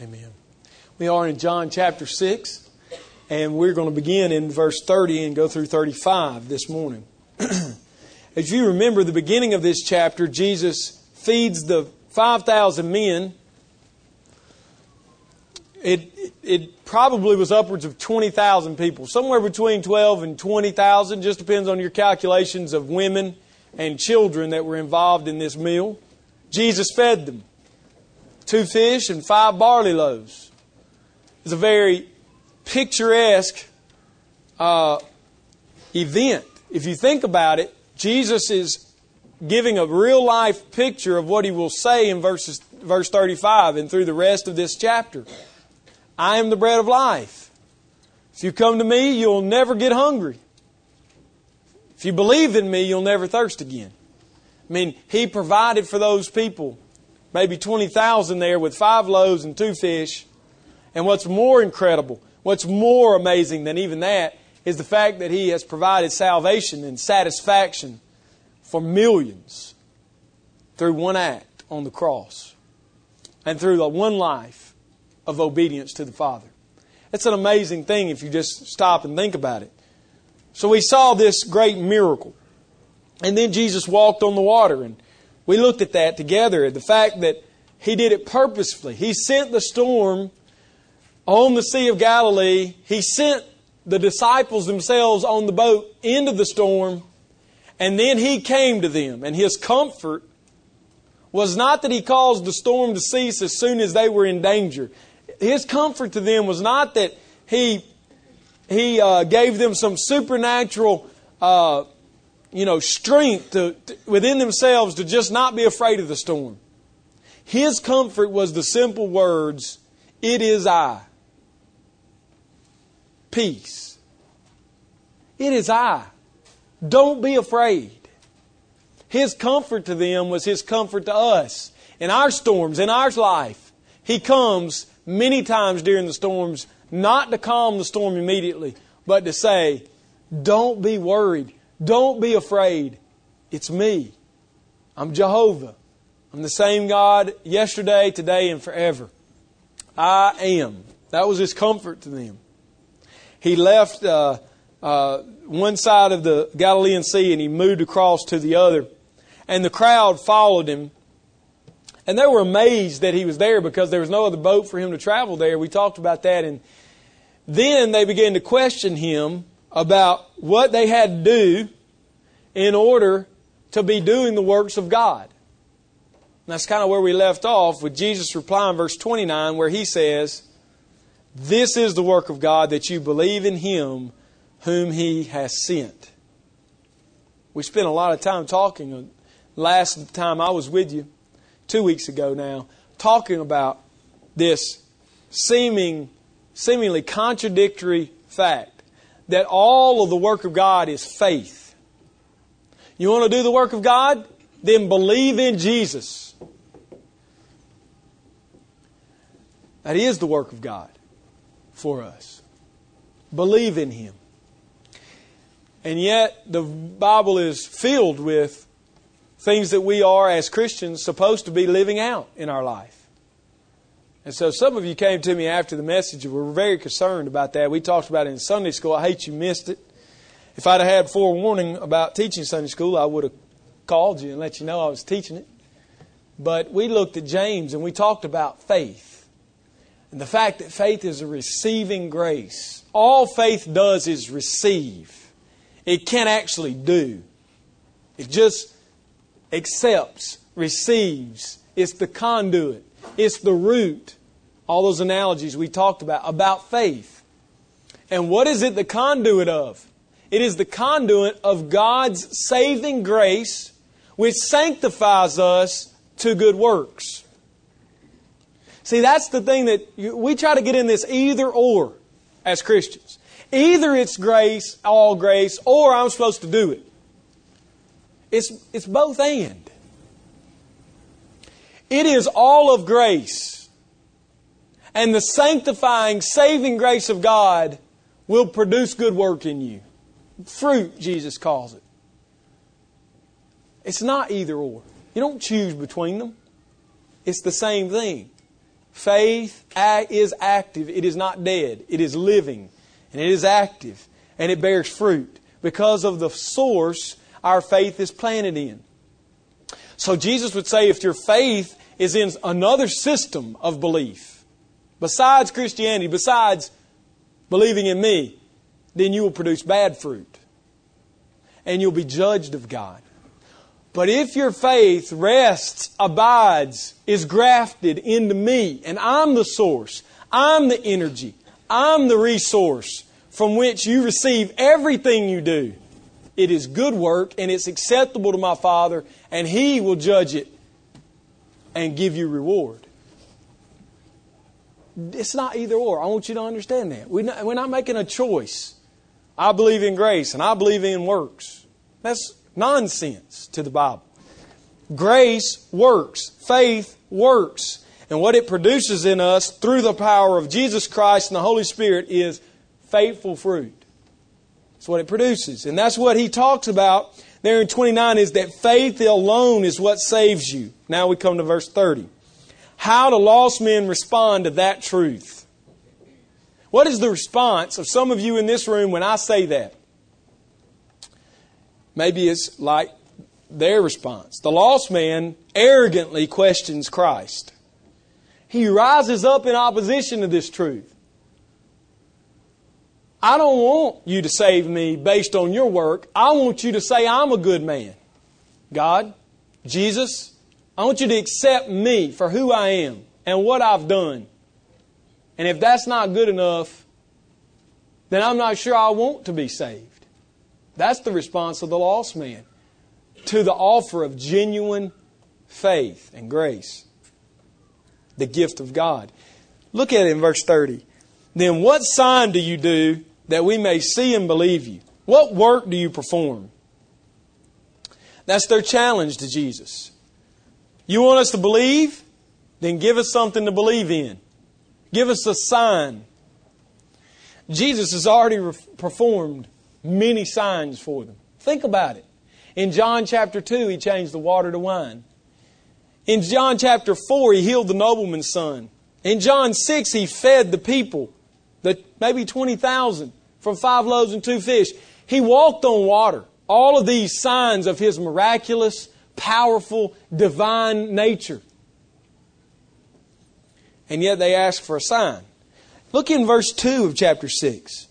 Amen. We are in John chapter 6, and we're going to begin in verse 30 and go through 35 this morning. As you remember, the beginning of this chapter, Jesus feeds the 5,000 men. It, it probably was upwards of 20,000 people, somewhere between 12 and 20,000, just depends on your calculations of women and children that were involved in this meal. Jesus fed them two fish and five barley loaves. It's a very picturesque uh, event. If you think about it, Jesus is giving a real life picture of what he will say in verses, verse 35 and through the rest of this chapter. I am the bread of life. If you come to me, you'll never get hungry. If you believe in me, you'll never thirst again. I mean, he provided for those people maybe 20,000 there with five loaves and two fish. And what's more incredible, what's more amazing than even that, is the fact that He has provided salvation and satisfaction for millions through one act on the cross and through the one life of obedience to the Father. It's an amazing thing if you just stop and think about it. So we saw this great miracle. And then Jesus walked on the water and we looked at that together. The fact that he did it purposefully. He sent the storm on the Sea of Galilee. He sent the disciples themselves on the boat into the storm. And then he came to them. And his comfort was not that he caused the storm to cease as soon as they were in danger. His comfort to them was not that he, he uh, gave them some supernatural uh, you know, strength to, to, within themselves to just not be afraid of the storm. His comfort was the simple words, It is I. Peace. It is I. Don't be afraid. His comfort to them was His comfort to us. In our storms, in our life, He comes many times during the storms, not to calm the storm immediately, but to say, Don't be worried. Don't be afraid. It's me. I'm Jehovah. I'm the same God yesterday, today, and forever. I am. That was his comfort to them. He left uh, uh, one side of the Galilean Sea and he moved across to the other. And the crowd followed him. And they were amazed that he was there because there was no other boat for him to travel there. We talked about that. And then they began to question him about what they had to do in order to be doing the works of God. And that's kind of where we left off with Jesus replying, verse 29, where he says, This is the work of God that you believe in him whom he has sent. We spent a lot of time talking uh, last time I was with you, two weeks ago now, talking about this seeming, seemingly contradictory fact that all of the work of God is faith. You want to do the work of God? Then believe in Jesus. That is the work of God for us. Believe in Him. And yet, the Bible is filled with things that we are, as Christians, supposed to be living out in our life. And so some of you came to me after the message and were very concerned about that. We talked about it in Sunday school. I hate you missed it. If I'd have had forewarning about teaching Sunday school, I would have called you and let you know I was teaching it. But we looked at James and we talked about faith. And the fact that faith is a receiving grace. All faith does is receive. It can't actually do. It just accepts, receives. It's the conduit. It's the root. All those analogies we talked about, about faith. And what is it the conduit of? It is the conduit of God's saving grace, which sanctifies us to good works. See, that's the thing that we try to get in this either or as Christians. Either it's grace, all grace, or I'm supposed to do it. It's, it's both and. It is all of grace. And the sanctifying, saving grace of God will produce good work in you. Fruit, Jesus calls it. It's not either or. You don't choose between them. It's the same thing. Faith is active. It is not dead. It is living. And it is active. And it bears fruit. Because of the source our faith is planted in. So Jesus would say if your faith is in another system of belief, besides Christianity, besides believing in me, then you will produce bad fruit. And you'll be judged of God. But if your faith rests, abides, is grafted into me, and I'm the source, I'm the energy, I'm the resource from which you receive everything you do, it is good work and it's acceptable to my Father, and He will judge it and give you reward. It's not either or. I want you to understand that. We're not, we're not making a choice. I believe in grace and I believe in works. That's nonsense to the Bible. Grace works, faith works. And what it produces in us through the power of Jesus Christ and the Holy Spirit is faithful fruit. That's what it produces. And that's what he talks about there in 29 is that faith alone is what saves you. Now we come to verse 30. How do lost men respond to that truth? What is the response of some of you in this room when I say that? Maybe it's like their response. The lost man arrogantly questions Christ. He rises up in opposition to this truth. I don't want you to save me based on your work. I want you to say I'm a good man. God, Jesus, I want you to accept me for who I am and what I've done. And if that's not good enough, then I'm not sure I want to be saved. That's the response of the lost man to the offer of genuine faith and grace, the gift of God. Look at it in verse 30. Then what sign do you do that we may see and believe you? What work do you perform? That's their challenge to Jesus. You want us to believe? Then give us something to believe in. Give us a sign. Jesus has already re- performed many signs for them. Think about it. In John chapter 2, he changed the water to wine. In John chapter 4, he healed the nobleman's son. In John 6, he fed the people, the, maybe 20,000 from five loaves and two fish. He walked on water. All of these signs of his miraculous, powerful, divine nature. And yet they ask for a sign. Look in verse 2 of chapter 6.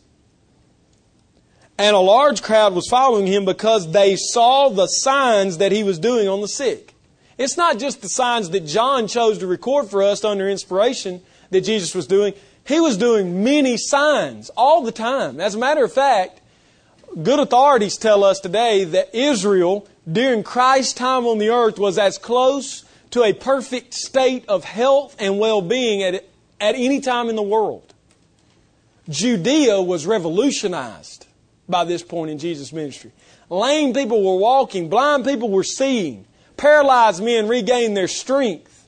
And a large crowd was following him because they saw the signs that he was doing on the sick. It's not just the signs that John chose to record for us under inspiration that Jesus was doing. He was doing many signs all the time. As a matter of fact, good authorities tell us today that Israel, during Christ's time on the earth, was as close to a perfect state of health and well being at, at any time in the world. Judea was revolutionized by this point in Jesus' ministry. Lame people were walking, blind people were seeing, paralyzed men regained their strength.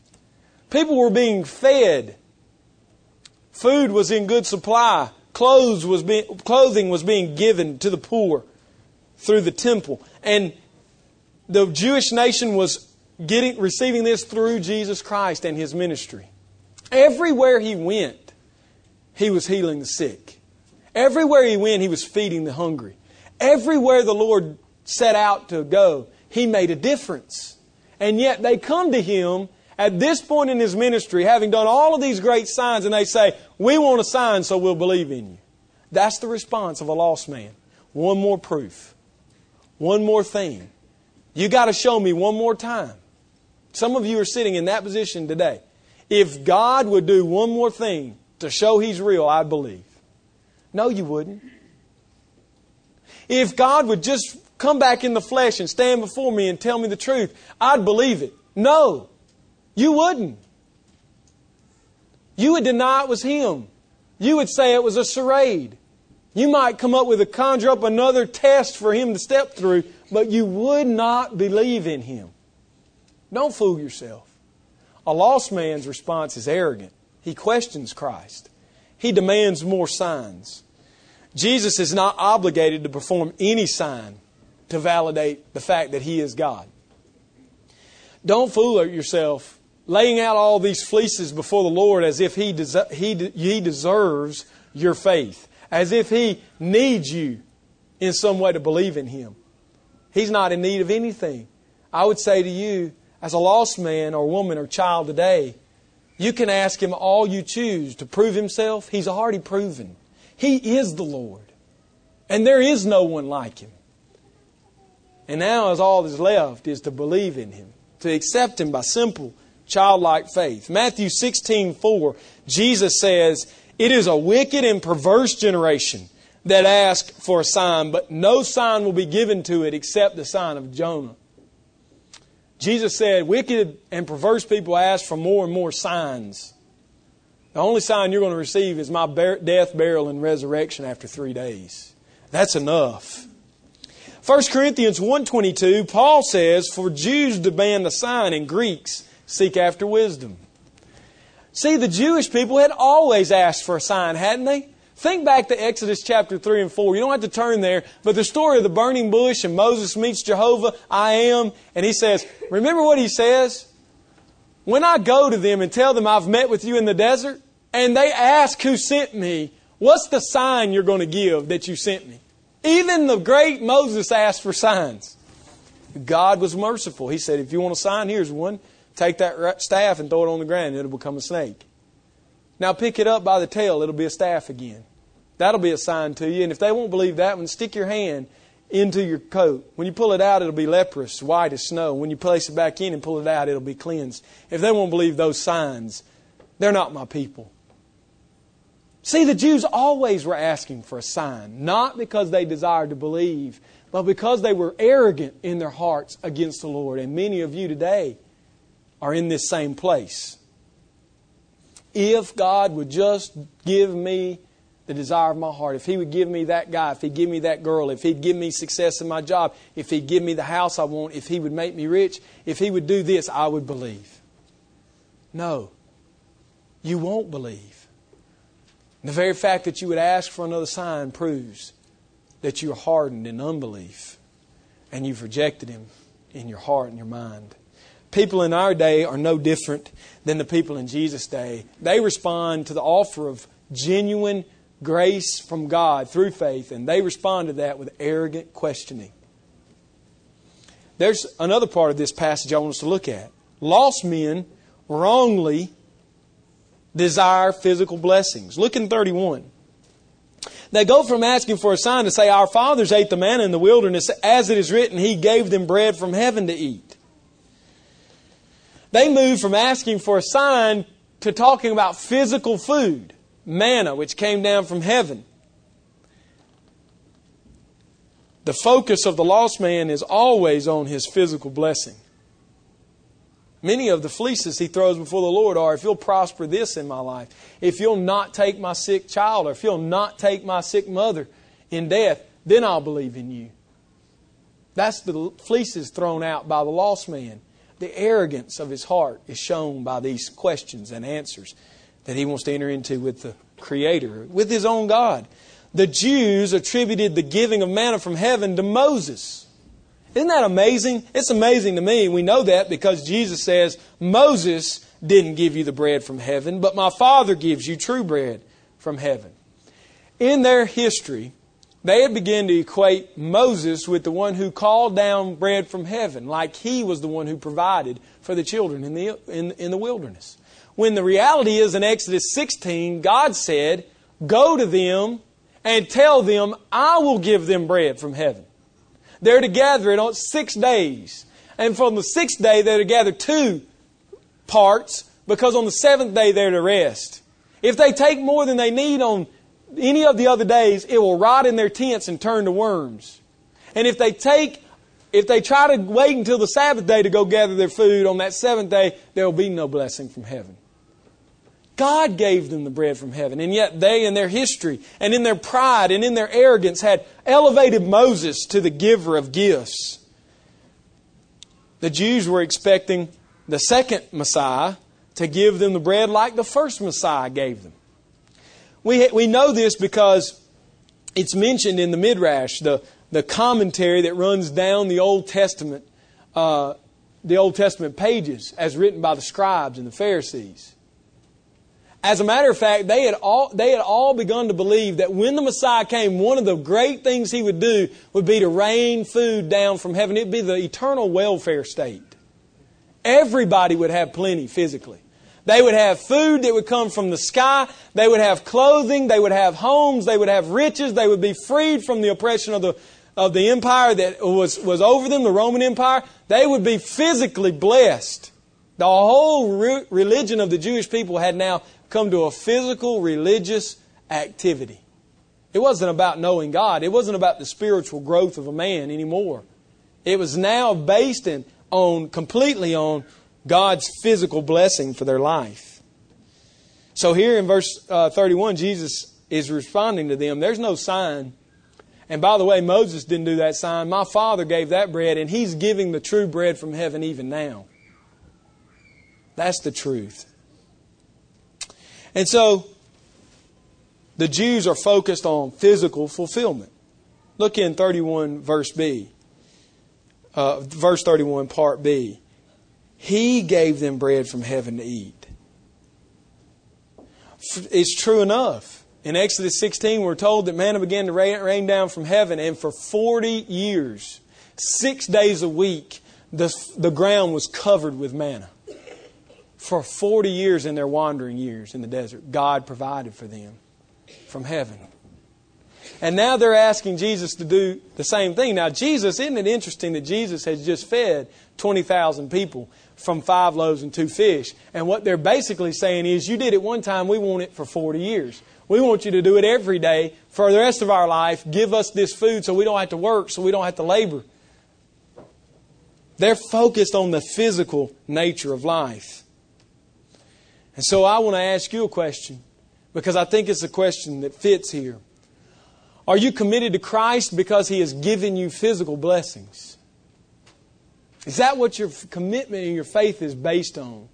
People were being fed. Food was in good supply. Clothes was being, clothing was being given to the poor through the temple. And the Jewish nation was getting, receiving this through Jesus Christ and his ministry. Everywhere he went, he was healing the sick. Everywhere he went, he was feeding the hungry. Everywhere the Lord set out to go, he made a difference. And yet they come to him at this point in his ministry, having done all of these great signs, and they say, We want a sign so we'll believe in you. That's the response of a lost man. One more proof. One more thing. You got to show me one more time. Some of you are sitting in that position today. If God would do one more thing to show He's real, I'd believe. No, you wouldn't. If God would just come back in the flesh and stand before me and tell me the truth, I'd believe it. No, you wouldn't. You would deny it was Him. You would say it was a charade. You might come up with a conjure up another test for Him to step through, but you would not believe in Him. Don't fool yourself. A lost man's response is arrogant. He questions Christ. He demands more signs. Jesus is not obligated to perform any sign to validate the fact that He is God. Don't fool yourself laying out all these fleeces before the Lord as if he, des- he, he deserves your faith, as if He needs you in some way to believe in Him. He's not in need of anything. I would say to you, as a lost man or woman or child today, you can ask Him all you choose to prove Himself. He's already proven. He is the Lord. And there is no one like Him. And now, as all that's left is to believe in Him, to accept Him by simple, childlike faith. Matthew 16 4, Jesus says, It is a wicked and perverse generation that ask for a sign, but no sign will be given to it except the sign of Jonah. Jesus said, Wicked and perverse people ask for more and more signs. The only sign you're going to receive is my death, burial, and resurrection after three days. That's enough. 1 Corinthians 1.22, Paul says, For Jews demand a sign and Greeks seek after wisdom. See, the Jewish people had always asked for a sign, hadn't they? Think back to Exodus chapter 3 and 4. You don't have to turn there, but the story of the burning bush and Moses meets Jehovah, I am, and he says, Remember what he says? When I go to them and tell them I've met with you in the desert, and they ask who sent me, what's the sign you're going to give that you sent me? Even the great Moses asked for signs. God was merciful. He said, If you want a sign, here's one. Take that staff and throw it on the ground, it'll become a snake. Now pick it up by the tail, it'll be a staff again. That'll be a sign to you. And if they won't believe that one, stick your hand into your coat. When you pull it out, it'll be leprous, white as snow. When you place it back in and pull it out, it'll be cleansed. If they won't believe those signs, they're not my people. See, the Jews always were asking for a sign, not because they desired to believe, but because they were arrogant in their hearts against the Lord. And many of you today are in this same place. If God would just give me the desire of my heart, if He would give me that guy, if He'd give me that girl, if He'd give me success in my job, if He'd give me the house I want, if He would make me rich, if He would do this, I would believe. No, you won't believe. The very fact that you would ask for another sign proves that you're hardened in unbelief and you've rejected Him in your heart and your mind. People in our day are no different than the people in Jesus' day. They respond to the offer of genuine grace from God through faith, and they respond to that with arrogant questioning. There's another part of this passage I want us to look at. Lost men wrongly desire physical blessings. Look in 31. They go from asking for a sign to say, Our fathers ate the manna in the wilderness, as it is written, He gave them bread from heaven to eat. They move from asking for a sign to talking about physical food, manna, which came down from heaven. The focus of the lost man is always on his physical blessing. Many of the fleeces he throws before the Lord are if you'll prosper this in my life, if you'll not take my sick child, or if you'll not take my sick mother in death, then I'll believe in you. That's the fleeces thrown out by the lost man. The arrogance of his heart is shown by these questions and answers that he wants to enter into with the Creator, with his own God. The Jews attributed the giving of manna from heaven to Moses. Isn't that amazing? It's amazing to me. We know that because Jesus says, Moses didn't give you the bread from heaven, but my Father gives you true bread from heaven. In their history, they had begun to equate Moses with the one who called down bread from heaven, like he was the one who provided for the children in the, in, in the wilderness. When the reality is in Exodus 16, God said, Go to them and tell them, I will give them bread from heaven. They're to gather it on six days. And from the sixth day, they're to gather two parts because on the seventh day, they're to rest. If they take more than they need on any of the other days, it will rot in their tents and turn to worms. And if they take, if they try to wait until the Sabbath day to go gather their food on that seventh day, there will be no blessing from heaven. God gave them the bread from heaven. And yet they, in their history and in their pride and in their arrogance, had elevated Moses to the giver of gifts. The Jews were expecting the second Messiah to give them the bread like the first Messiah gave them. We, we know this because it's mentioned in the Midrash, the, the commentary that runs down the Old Testament uh, the Old Testament pages as written by the scribes and the Pharisees. As a matter of fact, they had all, they had all begun to believe that when the Messiah came, one of the great things he would do would be to rain food down from heaven. It would be the eternal welfare state. Everybody would have plenty physically. They would have food that would come from the sky. They would have clothing. They would have homes. They would have riches. They would be freed from the oppression of the, of the empire that was, was over them, the Roman Empire. They would be physically blessed. The whole re- religion of the Jewish people had now come to a physical religious activity. It wasn't about knowing God. It wasn't about the spiritual growth of a man anymore. It was now based in, on completely on God's physical blessing for their life. So here in verse uh, 31, Jesus is responding to them. There's no sign. And by the way, Moses didn't do that sign. My Father gave that bread, and He's giving the true bread from heaven even now. That's the truth. And so the Jews are focused on physical fulfillment. Look in 31 verse B. Uh, verse 31 part B. He gave them bread from heaven to eat. It's true enough. In Exodus 16, we're told that manna began to rain down from heaven, and for 40 years, six days a week, the, the ground was covered with manna for 40 years in their wandering years in the desert, God provided for them from heaven. And now they're asking Jesus to do the same thing. Now, Jesus, isn't it interesting that Jesus has just fed 20,000 people from five loaves and two fish? And what they're basically saying is, you did it one time, we want it for 40 years. We want you to do it every day for the rest of our life. Give us this food so we don't have to work, so we don't have to labor. They're focused on the physical nature of life. And so I want to ask you a question because I think it's a question that fits here. Are you committed to Christ because He has given you physical blessings? Is that what your commitment and your faith is based on?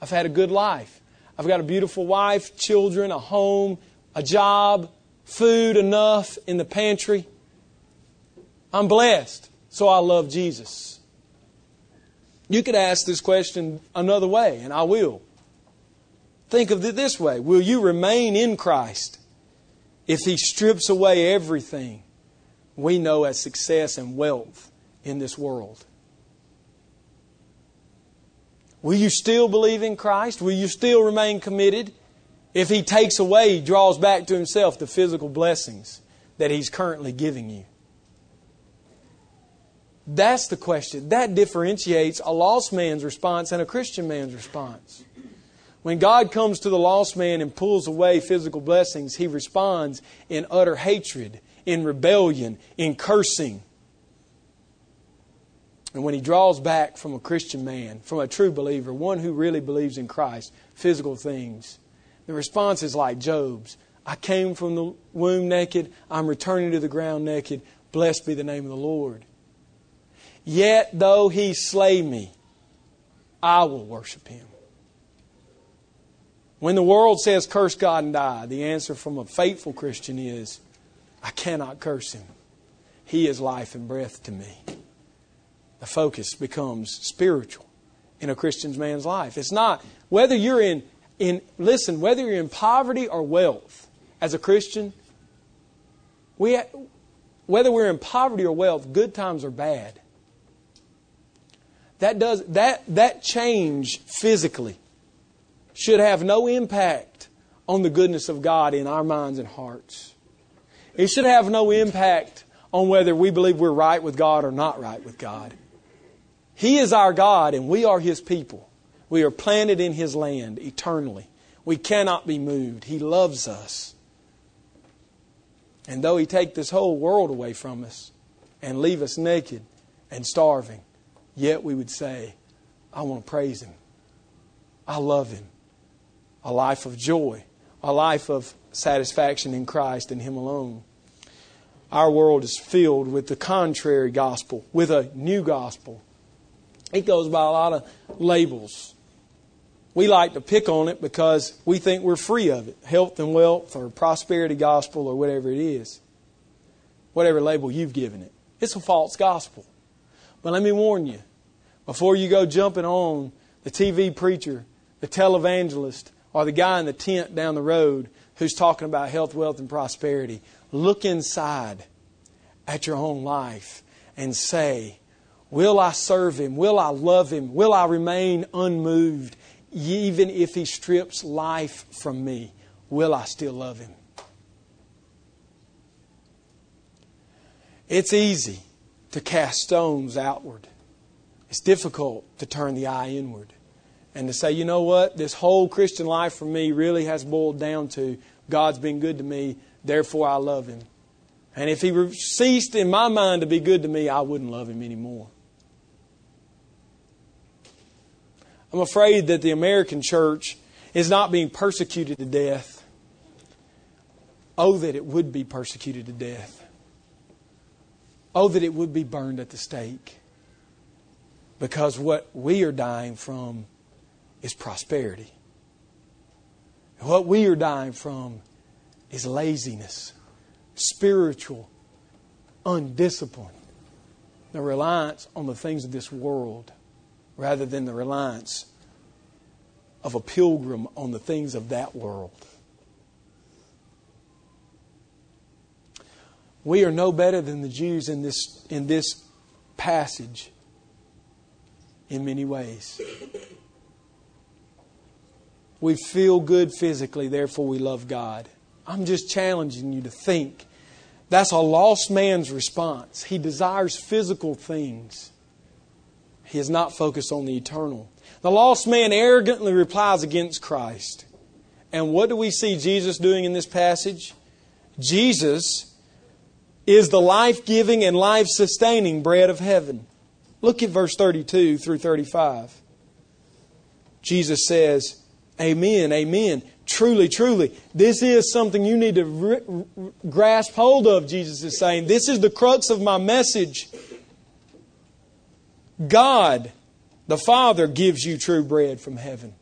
I've had a good life. I've got a beautiful wife, children, a home, a job, food enough in the pantry. I'm blessed, so I love Jesus. You could ask this question another way, and I will. Think of it this way Will you remain in Christ if He strips away everything we know as success and wealth in this world? Will you still believe in Christ? Will you still remain committed? If He takes away, draws back to Himself the physical blessings that He's currently giving you. That's the question. That differentiates a lost man's response and a Christian man's response. When God comes to the lost man and pulls away physical blessings, he responds in utter hatred, in rebellion, in cursing. And when he draws back from a Christian man, from a true believer, one who really believes in Christ, physical things, the response is like Job's I came from the womb naked, I'm returning to the ground naked. Blessed be the name of the Lord. Yet though he slay me, I will worship him. When the world says curse God and die, the answer from a faithful Christian is I cannot curse him. He is life and breath to me. The focus becomes spiritual in a Christian's man's life. It's not whether you're in, in listen, whether you're in poverty or wealth as a Christian, we, whether we're in poverty or wealth, good times or bad. That does that that change physically should have no impact on the goodness of God in our minds and hearts. It should have no impact on whether we believe we're right with God or not right with God. He is our God and we are His people. We are planted in His land eternally. We cannot be moved. He loves us. And though He take this whole world away from us and leave us naked and starving, yet we would say, I want to praise Him. I love Him a life of joy, a life of satisfaction in Christ and Him alone. Our world is filled with the contrary gospel, with a new gospel. It goes by a lot of labels. We like to pick on it because we think we're free of it health and wealth, or prosperity gospel, or whatever it is. Whatever label you've given it. It's a false gospel. But let me warn you before you go jumping on the TV preacher, the televangelist, or the guy in the tent down the road who's talking about health, wealth, and prosperity. Look inside at your own life and say, Will I serve him? Will I love him? Will I remain unmoved even if he strips life from me? Will I still love him? It's easy to cast stones outward. It's difficult to turn the eye inward and to say, you know what, this whole Christian life for me really has boiled down to God's been good to me, therefore I love Him. And if He ceased in my mind to be good to me, I wouldn't love Him anymore. I'm afraid that the American church is not being persecuted to death. Oh, that it would be persecuted to death. Oh, that it would be burned at the stake. Because what we are dying from is prosperity. what we are dying from is laziness, spiritual undiscipline, the reliance on the things of this world rather than the reliance of a pilgrim on the things of that world. We are no better than the Jews in this, in this passage in many ways. We feel good physically, therefore we love God. I'm just challenging you to think. That's a lost man's response. He desires physical things. He is not focused on the eternal. The lost man arrogantly replies against Christ. And what do we see Jesus doing in this passage? Jesus is the life giving and life sustaining bread of heaven. Look at verse 32 through 35. Jesus says, Amen, amen. Truly, truly. This is something you need to grasp hold of, Jesus is saying. This is the crux of my message. God, the Father, gives you true bread from heaven.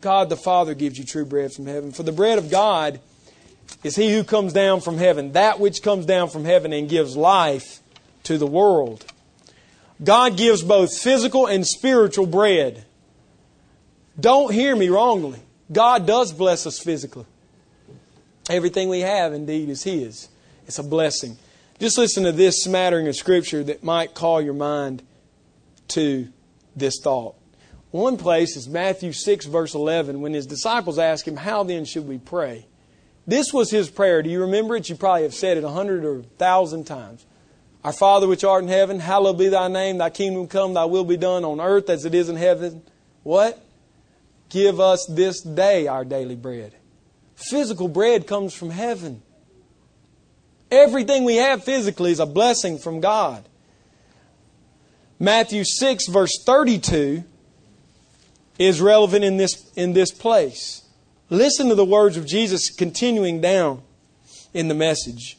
God the Father gives you true bread from heaven. For the bread of God is He who comes down from heaven, that which comes down from heaven and gives life to the world. God gives both physical and spiritual bread. Don't hear me wrongly. God does bless us physically. Everything we have, indeed, is His. It's a blessing. Just listen to this smattering of Scripture that might call your mind to this thought. One place is Matthew 6, verse 11, when His disciples ask Him, How then should we pray? This was His prayer. Do you remember it? You probably have said it a hundred or a thousand times. Our Father which art in heaven, hallowed be thy name, thy kingdom come, thy will be done on earth as it is in heaven. What? Give us this day our daily bread. Physical bread comes from heaven. Everything we have physically is a blessing from God. Matthew 6, verse 32 is relevant in this, in this place. Listen to the words of Jesus continuing down in the message.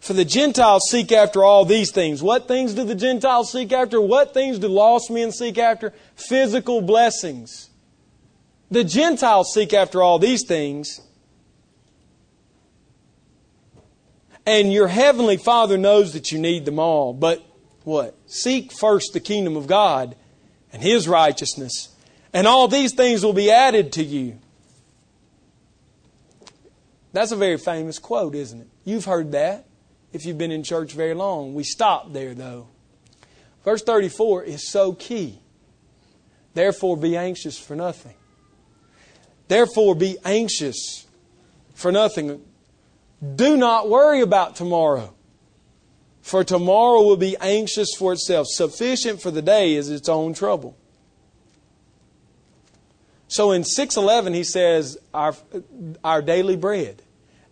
For the Gentiles seek after all these things. What things do the Gentiles seek after? What things do lost men seek after? Physical blessings. The Gentiles seek after all these things. And your heavenly Father knows that you need them all. But what? Seek first the kingdom of God and His righteousness, and all these things will be added to you. That's a very famous quote, isn't it? You've heard that if you've been in church very long. We stop there, though. Verse 34 is so key. Therefore, be anxious for nothing. Therefore, be anxious for nothing. Do not worry about tomorrow, for tomorrow will be anxious for itself. Sufficient for the day is its own trouble. So in 611, he says, our, our daily bread.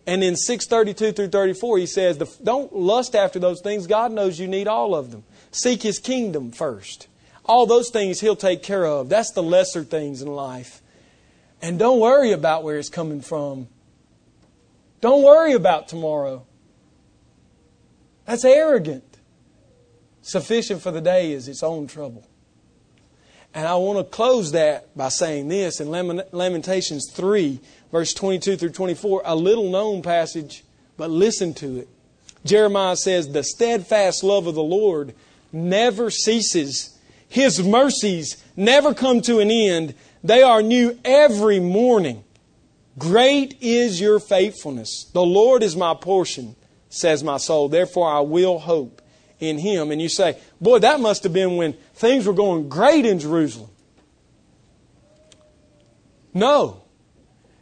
And in 632 through 34, he says, Don't lust after those things. God knows you need all of them. Seek his kingdom first. All those things he'll take care of. That's the lesser things in life. And don't worry about where it's coming from. Don't worry about tomorrow. That's arrogant. Sufficient for the day is its own trouble. And I want to close that by saying this in Lamentations 3, verse 22 through 24, a little known passage, but listen to it. Jeremiah says, The steadfast love of the Lord never ceases, His mercies never come to an end. They are new every morning. Great is your faithfulness. The Lord is my portion, says my soul. Therefore I will hope in him. And you say, boy, that must have been when things were going great in Jerusalem. No.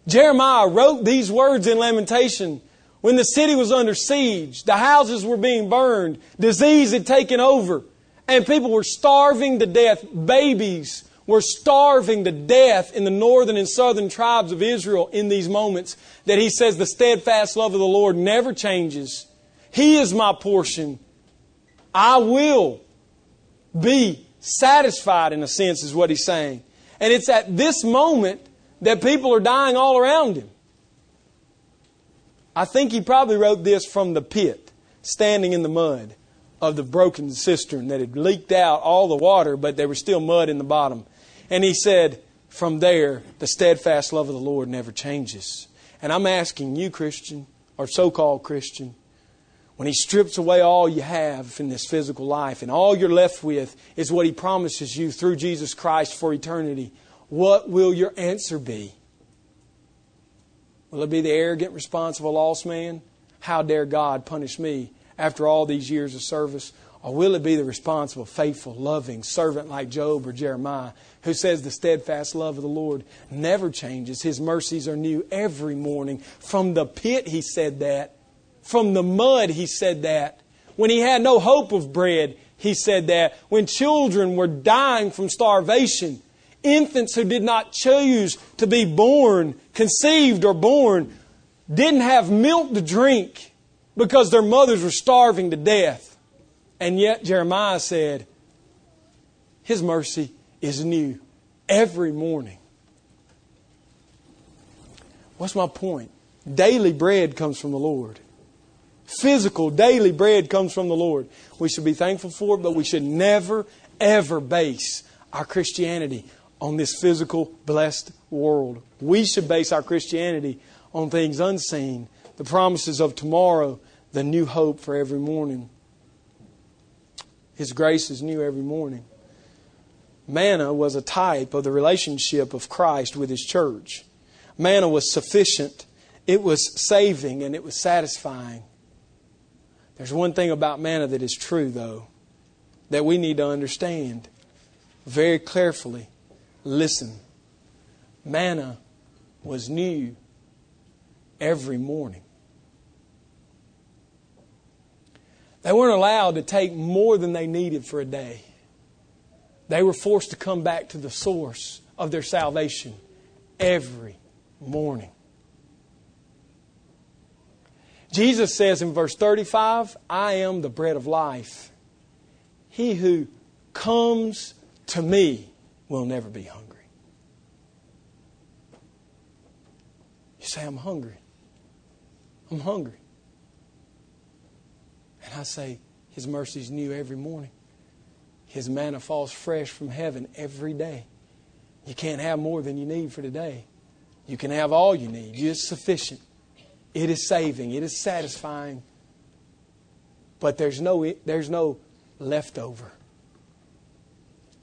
Jeremiah wrote these words in Lamentation when the city was under siege, the houses were being burned, disease had taken over, and people were starving to death. Babies were starving to death in the northern and southern tribes of Israel in these moments that he says the steadfast love of the Lord never changes. He is my portion. I will be satisfied in a sense is what he's saying. And it's at this moment that people are dying all around him. I think he probably wrote this from the pit, standing in the mud of the broken cistern that had leaked out all the water, but there was still mud in the bottom. And he said, From there, the steadfast love of the Lord never changes. And I'm asking you, Christian, or so called Christian, when He strips away all you have in this physical life and all you're left with is what He promises you through Jesus Christ for eternity, what will your answer be? Will it be the arrogant response of a lost man? How dare God punish me after all these years of service? Or will it be the responsible, faithful, loving servant like Job or Jeremiah who says the steadfast love of the Lord never changes? His mercies are new every morning. From the pit, he said that. From the mud, he said that. When he had no hope of bread, he said that. When children were dying from starvation, infants who did not choose to be born, conceived or born, didn't have milk to drink because their mothers were starving to death. And yet Jeremiah said, His mercy is new every morning. What's my point? Daily bread comes from the Lord. Physical, daily bread comes from the Lord. We should be thankful for it, but we should never, ever base our Christianity on this physical, blessed world. We should base our Christianity on things unseen, the promises of tomorrow, the new hope for every morning. His grace is new every morning. Manna was a type of the relationship of Christ with His church. Manna was sufficient, it was saving, and it was satisfying. There's one thing about manna that is true, though, that we need to understand very carefully. Listen, manna was new every morning. They weren't allowed to take more than they needed for a day. They were forced to come back to the source of their salvation every morning. Jesus says in verse 35, I am the bread of life. He who comes to me will never be hungry. You say, I'm hungry. I'm hungry. I say, His mercy is new every morning. His manna falls fresh from heaven every day. You can't have more than you need for today. You can have all you need. It's sufficient. It is saving. It is satisfying. But there's no, there's no leftover.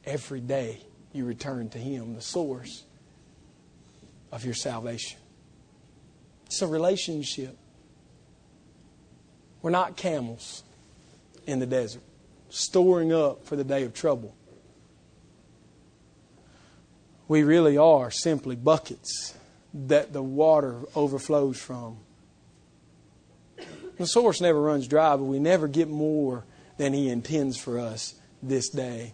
Every day you return to Him, the source of your salvation. It's a relationship. We're not camels in the desert, storing up for the day of trouble. We really are simply buckets that the water overflows from. The source never runs dry, but we never get more than He intends for us this day.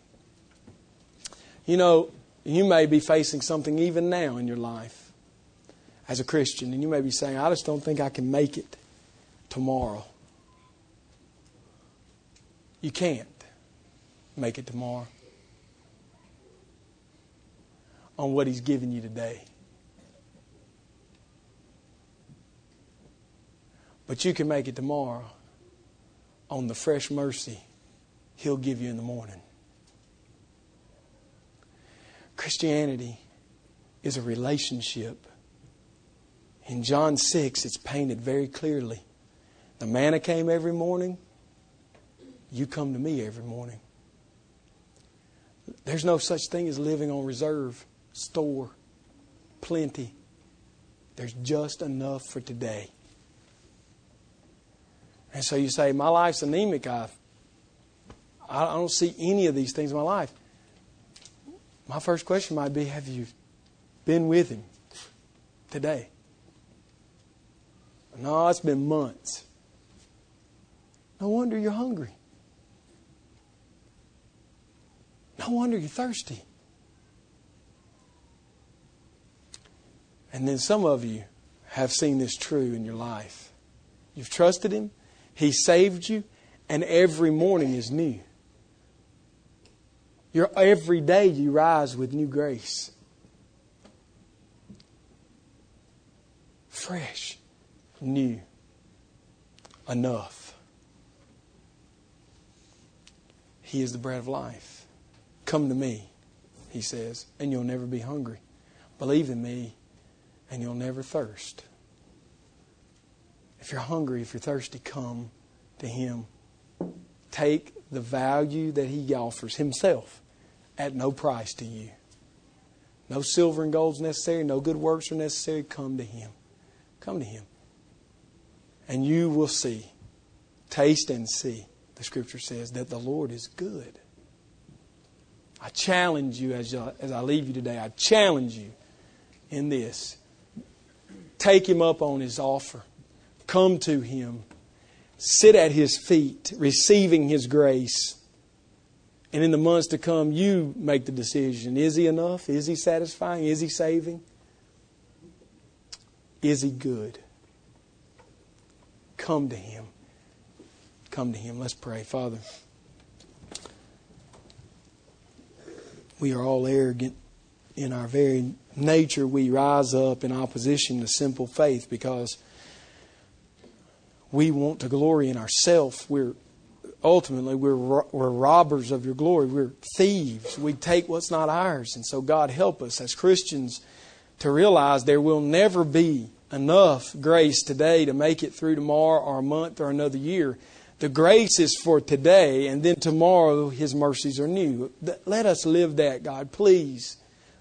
You know, you may be facing something even now in your life as a Christian, and you may be saying, I just don't think I can make it tomorrow. You can't make it tomorrow on what He's given you today. But you can make it tomorrow on the fresh mercy He'll give you in the morning. Christianity is a relationship. In John 6, it's painted very clearly. The manna came every morning. You come to me every morning. There's no such thing as living on reserve, store, plenty. There's just enough for today. And so you say, My life's anemic. I, I don't see any of these things in my life. My first question might be Have you been with Him today? No, it's been months. No wonder you're hungry. No wonder you're thirsty. And then some of you have seen this true in your life. You've trusted Him, He saved you, and every morning is new. You're, every day you rise with new grace. Fresh, new, enough. He is the bread of life. Come to me, he says, and you'll never be hungry. Believe in me, and you'll never thirst. If you're hungry, if you're thirsty, come to him. Take the value that he offers himself at no price to you. No silver and gold is necessary, no good works are necessary. Come to him. Come to him. And you will see, taste and see the scripture says, that the Lord is good. I challenge you as, as I leave you today, I challenge you in this. Take him up on his offer. Come to him. Sit at his feet, receiving his grace. And in the months to come, you make the decision. Is he enough? Is he satisfying? Is he saving? Is he good? Come to him come to Him. Let's pray. Father, we are all arrogant. In our very nature, we rise up in opposition to simple faith because we want to glory in ourselves. We're ultimately we're we're robbers of your glory. We're thieves. We take what's not ours, and so God help us as Christians to realize there will never be enough grace today to make it through tomorrow or a month or another year. The grace is for today, and then tomorrow His mercies are new. Let us live that, God, please,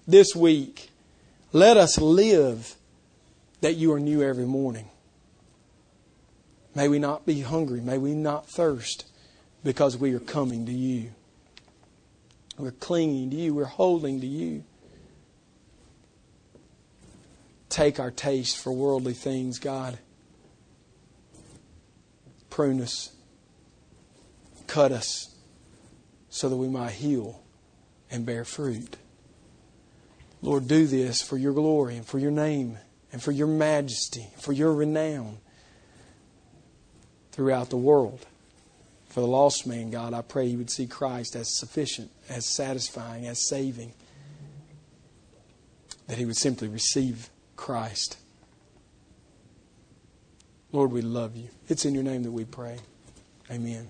this week. Let us live that you are new every morning. May we not be hungry. May we not thirst because we are coming to you. We're clinging to you. We're holding to you. Take our taste for worldly things, God. Prune us cut us so that we might heal and bear fruit. Lord, do this for your glory and for your name and for your majesty, for your renown throughout the world. For the lost man, God, I pray you would see Christ as sufficient, as satisfying, as saving, that he would simply receive Christ. Lord, we love you. It's in your name that we pray. Amen.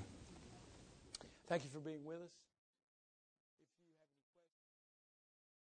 Thank you for being with us.